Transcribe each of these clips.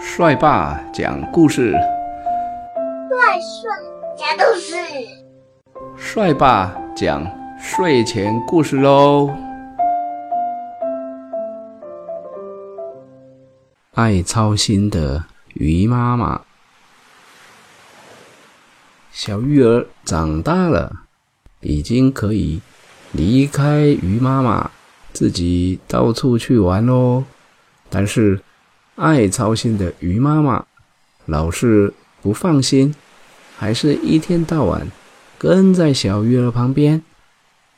帅爸讲故事，帅帅讲故事，帅爸讲睡前故事喽。爱操心的鱼妈妈，小鱼儿长大了，已经可以离开鱼妈妈，自己到处去玩喽。但是，爱操心的鱼妈妈老是不放心，还是一天到晚跟在小鱼儿旁边。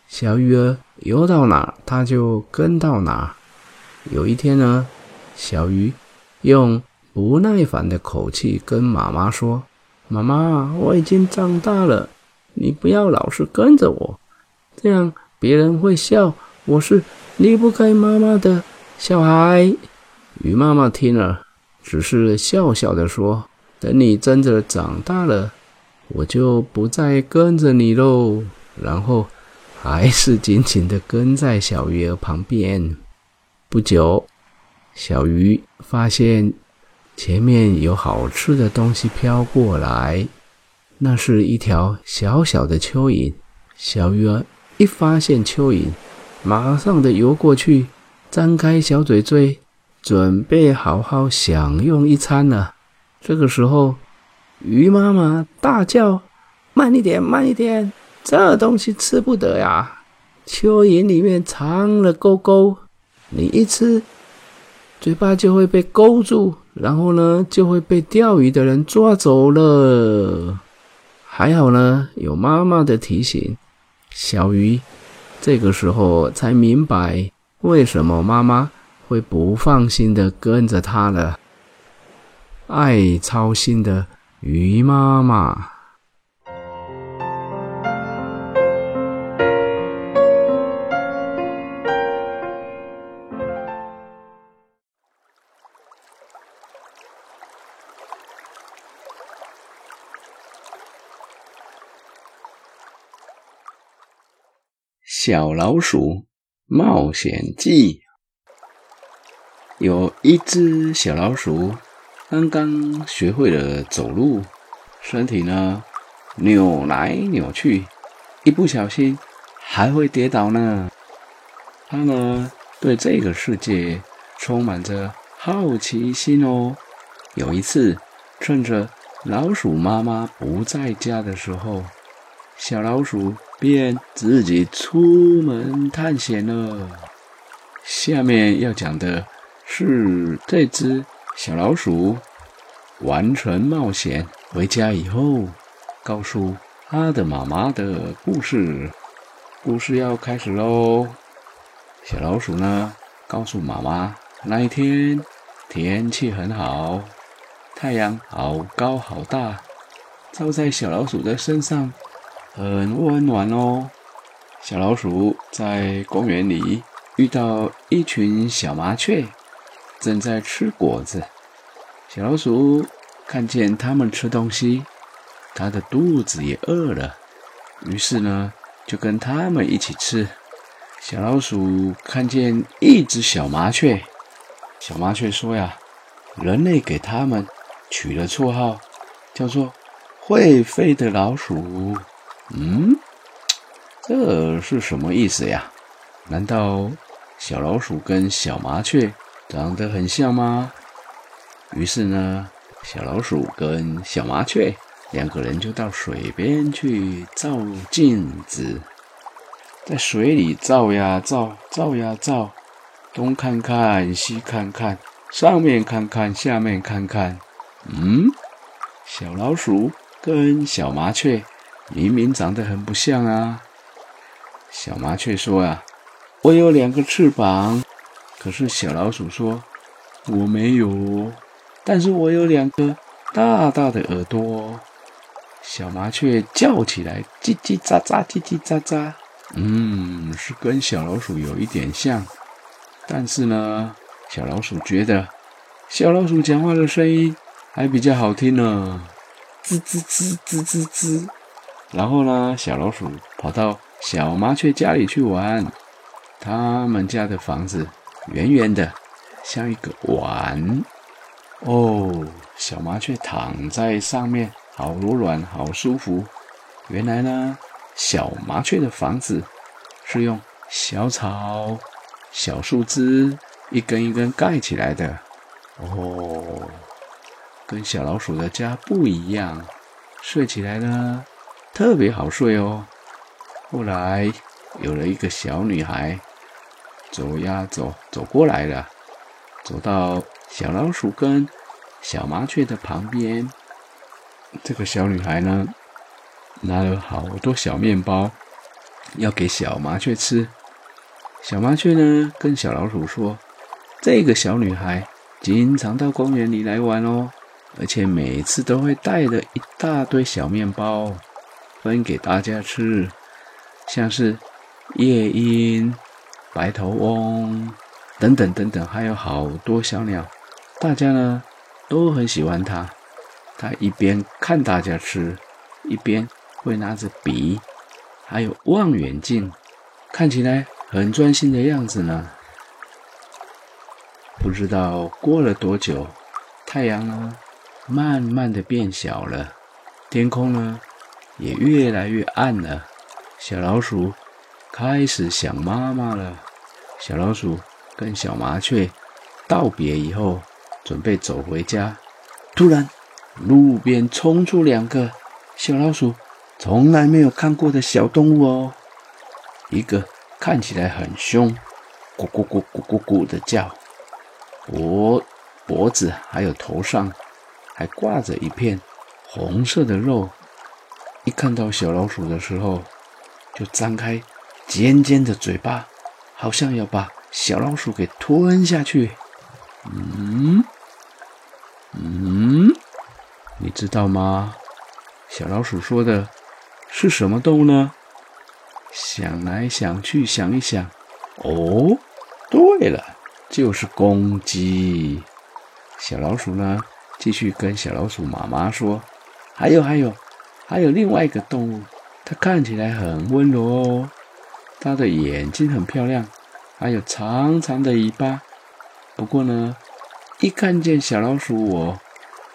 小鱼儿游到哪，它就跟到哪。有一天呢，小鱼用不耐烦的口气跟妈妈说：“妈妈，我已经长大了，你不要老是跟着我，这样别人会笑我是离不开妈妈的小孩。”鱼妈妈听了，只是笑笑的说：“等你真的长大了，我就不再跟着你喽。”然后还是紧紧的跟在小鱼儿旁边。不久，小鱼发现前面有好吃的东西飘过来，那是一条小小的蚯蚓。小鱼儿一发现蚯蚓，马上的游过去，张开小嘴嘴。准备好好享用一餐了。这个时候，鱼妈妈大叫：“慢一点，慢一点！这东西吃不得呀！蚯蚓里面藏了钩钩，你一吃，嘴巴就会被勾住，然后呢，就会被钓鱼的人抓走了。”还好呢，有妈妈的提醒，小鱼这个时候才明白为什么妈妈。会不放心的跟着他了。爱操心的鱼妈妈，小老鼠冒险记。有一只小老鼠，刚刚学会了走路，身体呢扭来扭去，一不小心还会跌倒呢。它呢对这个世界充满着好奇心哦。有一次，趁着老鼠妈妈不在家的时候，小老鼠便自己出门探险了。下面要讲的。是这只小老鼠完成冒险回家以后，告诉它的妈妈的故事。故事要开始喽！小老鼠呢，告诉妈妈，那一天天气很好，太阳好高好大，照在小老鼠的身上，很温暖哦。小老鼠在公园里遇到一群小麻雀。正在吃果子，小老鼠看见它们吃东西，它的肚子也饿了，于是呢，就跟它们一起吃。小老鼠看见一只小麻雀，小麻雀说：“呀，人类给它们取了绰号，叫做会飞的老鼠。”嗯，这是什么意思呀？难道小老鼠跟小麻雀？长得很像吗？于是呢，小老鼠跟小麻雀两个人就到水边去照镜子，在水里照呀照，照呀照，东看看西看看，上面看看下面看看，嗯，小老鼠跟小麻雀明明长得很不像啊。小麻雀说啊：“我有两个翅膀。”可是小老鼠说：“我没有，但是我有两个大大的耳朵。”小麻雀叫起来：“叽叽喳喳，叽叽喳喳。”嗯，是跟小老鼠有一点像，但是呢，小老鼠觉得小老鼠讲话的声音还比较好听呢，吱吱吱吱吱吱。然后呢，小老鼠跑到小麻雀家里去玩，他们家的房子。圆圆的，像一个碗。哦，小麻雀躺在上面，好柔软，好舒服。原来呢，小麻雀的房子是用小草、小树枝一根一根盖起来的。哦，跟小老鼠的家不一样，睡起来呢特别好睡哦。后来有了一个小女孩，走呀走，走过来了，走到小老鼠跟小麻雀的旁边。这个小女孩呢，拿了好多小面包，要给小麻雀吃。小麻雀呢，跟小老鼠说：“这个小女孩经常到公园里来玩哦，而且每次都会带着一大堆小面包分给大家吃。”像是夜莺、白头翁等等等等，还有好多小鸟，大家呢都很喜欢它。它一边看大家吃，一边会拿着笔，还有望远镜，看起来很专心的样子呢。不知道过了多久，太阳呢慢慢的变小了，天空呢也越来越暗了。小老鼠开始想妈妈了。小老鼠跟小麻雀道别以后，准备走回家。突然，路边冲出两个小老鼠从来没有看过的小动物哦。一个看起来很凶，咕咕咕咕咕咕的叫，脖脖子还有头上还挂着一片红色的肉。一看到小老鼠的时候，就张开尖尖的嘴巴，好像要把小老鼠给吞下去。嗯嗯，你知道吗？小老鼠说的是什么动物呢？想来想去，想一想，哦，对了，就是公鸡。小老鼠呢，继续跟小老鼠妈妈说：“还有，还有，还有另外一个动物。”它看起来很温柔哦，它的眼睛很漂亮，还有长长的尾巴。不过呢，一看见小老鼠，我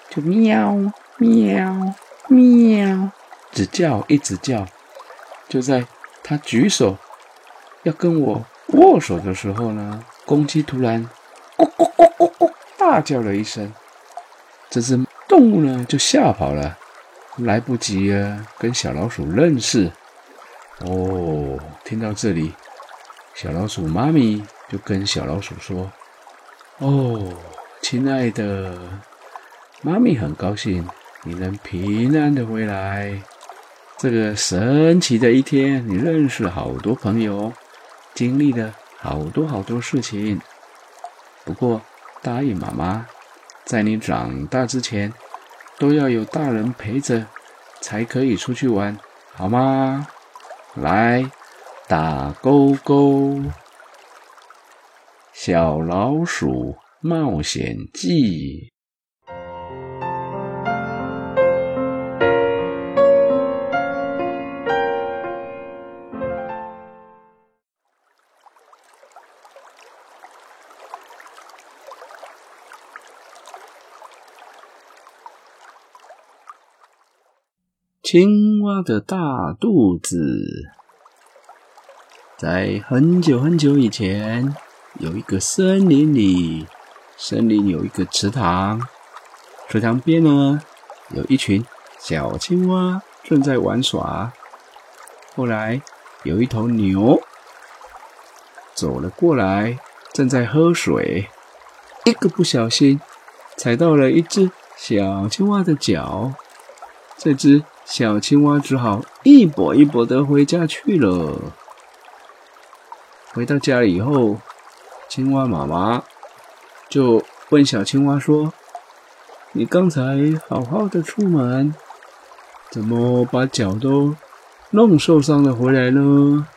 就喵喵喵，只叫一直叫。就在它举手要跟我握手的时候呢，公鸡突然咕咕咕咕咕大叫了一声，这只动物呢就吓跑了。来不及啊，跟小老鼠认识。哦，听到这里，小老鼠妈咪就跟小老鼠说：“哦，亲爱的，妈咪很高兴你能平安的回来。这个神奇的一天，你认识了好多朋友，经历了好多好多事情。不过，答应妈妈，在你长大之前。”都要有大人陪着，才可以出去玩，好吗？来，打勾勾，《小老鼠冒险记》。青蛙的大肚子，在很久很久以前，有一个森林里，森林有一个池塘，池塘边呢，有一群小青蛙正在玩耍。后来有一头牛走了过来，正在喝水，一个不小心踩到了一只小青蛙的脚，这只。小青蛙只好一跛一跛的回家去了。回到家以后，青蛙妈妈就问小青蛙说：“你刚才好好的出门，怎么把脚都弄受伤了回来呢？”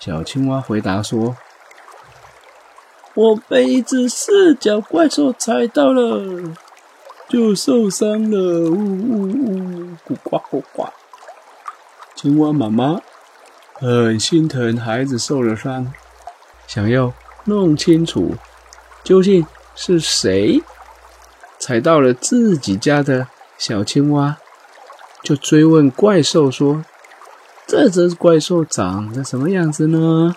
小青蛙回答说：“我被一只四脚怪兽踩到了。”就受伤了，呜呜呜，呱呱咕呱。青蛙妈妈很心疼孩子受了伤，想要弄清楚究竟是谁踩到了自己家的小青蛙，就追问怪兽说：“这只怪兽长得什么样子呢？”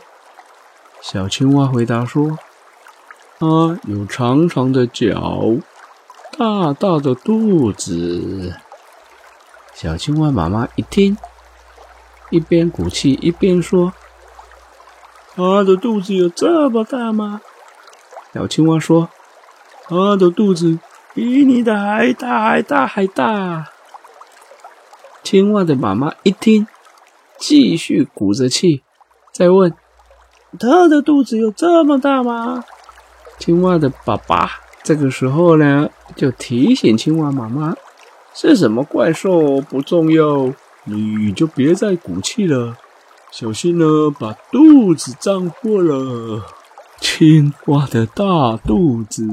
小青蛙回答说：“它有长长的脚，大大的肚子。”小青蛙妈妈一听，一边鼓气一边说：“他的肚子有这么大吗？”小青蛙说：“他的肚子比你的还大，还大，还大。”青蛙的妈妈一听，继续鼓着气，再问：“他的肚子有这么大吗？”青蛙的爸爸这个时候呢，就提醒青蛙妈妈。是什么怪兽不重要，你就别再鼓气了，小心呢，把肚子胀破了。青蛙的大肚子。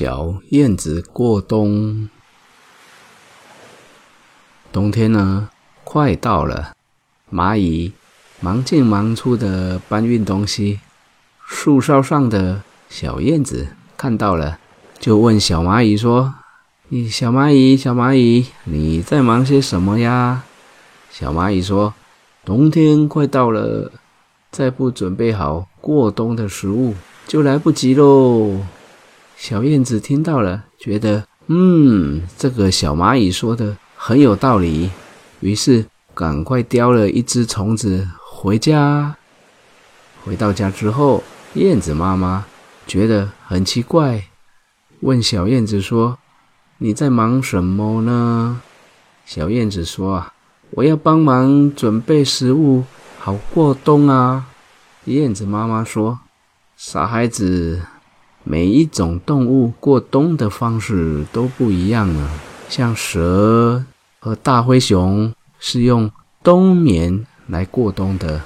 小燕子过冬，冬天呢快到了，蚂蚁忙进忙出的搬运东西。树梢上的小燕子看到了，就问小蚂蚁说：“你小蚂蚁，小蚂蚁，你在忙些什么呀？”小蚂蚁说：“冬天快到了，再不准备好过冬的食物，就来不及喽。”小燕子听到了，觉得嗯，这个小蚂蚁说的很有道理，于是赶快叼了一只虫子回家。回到家之后，燕子妈妈觉得很奇怪，问小燕子说：“你在忙什么呢？”小燕子说：“啊，我要帮忙准备食物，好过冬啊。”燕子妈妈说：“傻孩子。”每一种动物过冬的方式都不一样啊，像蛇和大灰熊是用冬眠来过冬的。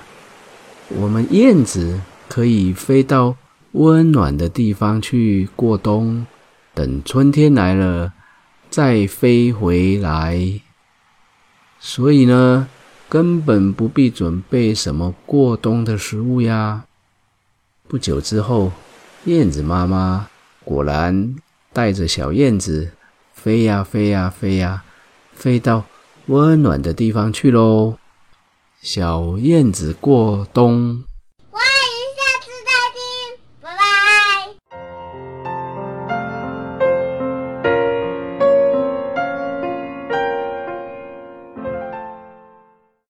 我们燕子可以飞到温暖的地方去过冬，等春天来了再飞回来。所以呢，根本不必准备什么过冬的食物呀。不久之后。燕子妈妈果然带着小燕子飞呀飞呀飞呀，飞到温暖的地方去喽。小燕子过冬。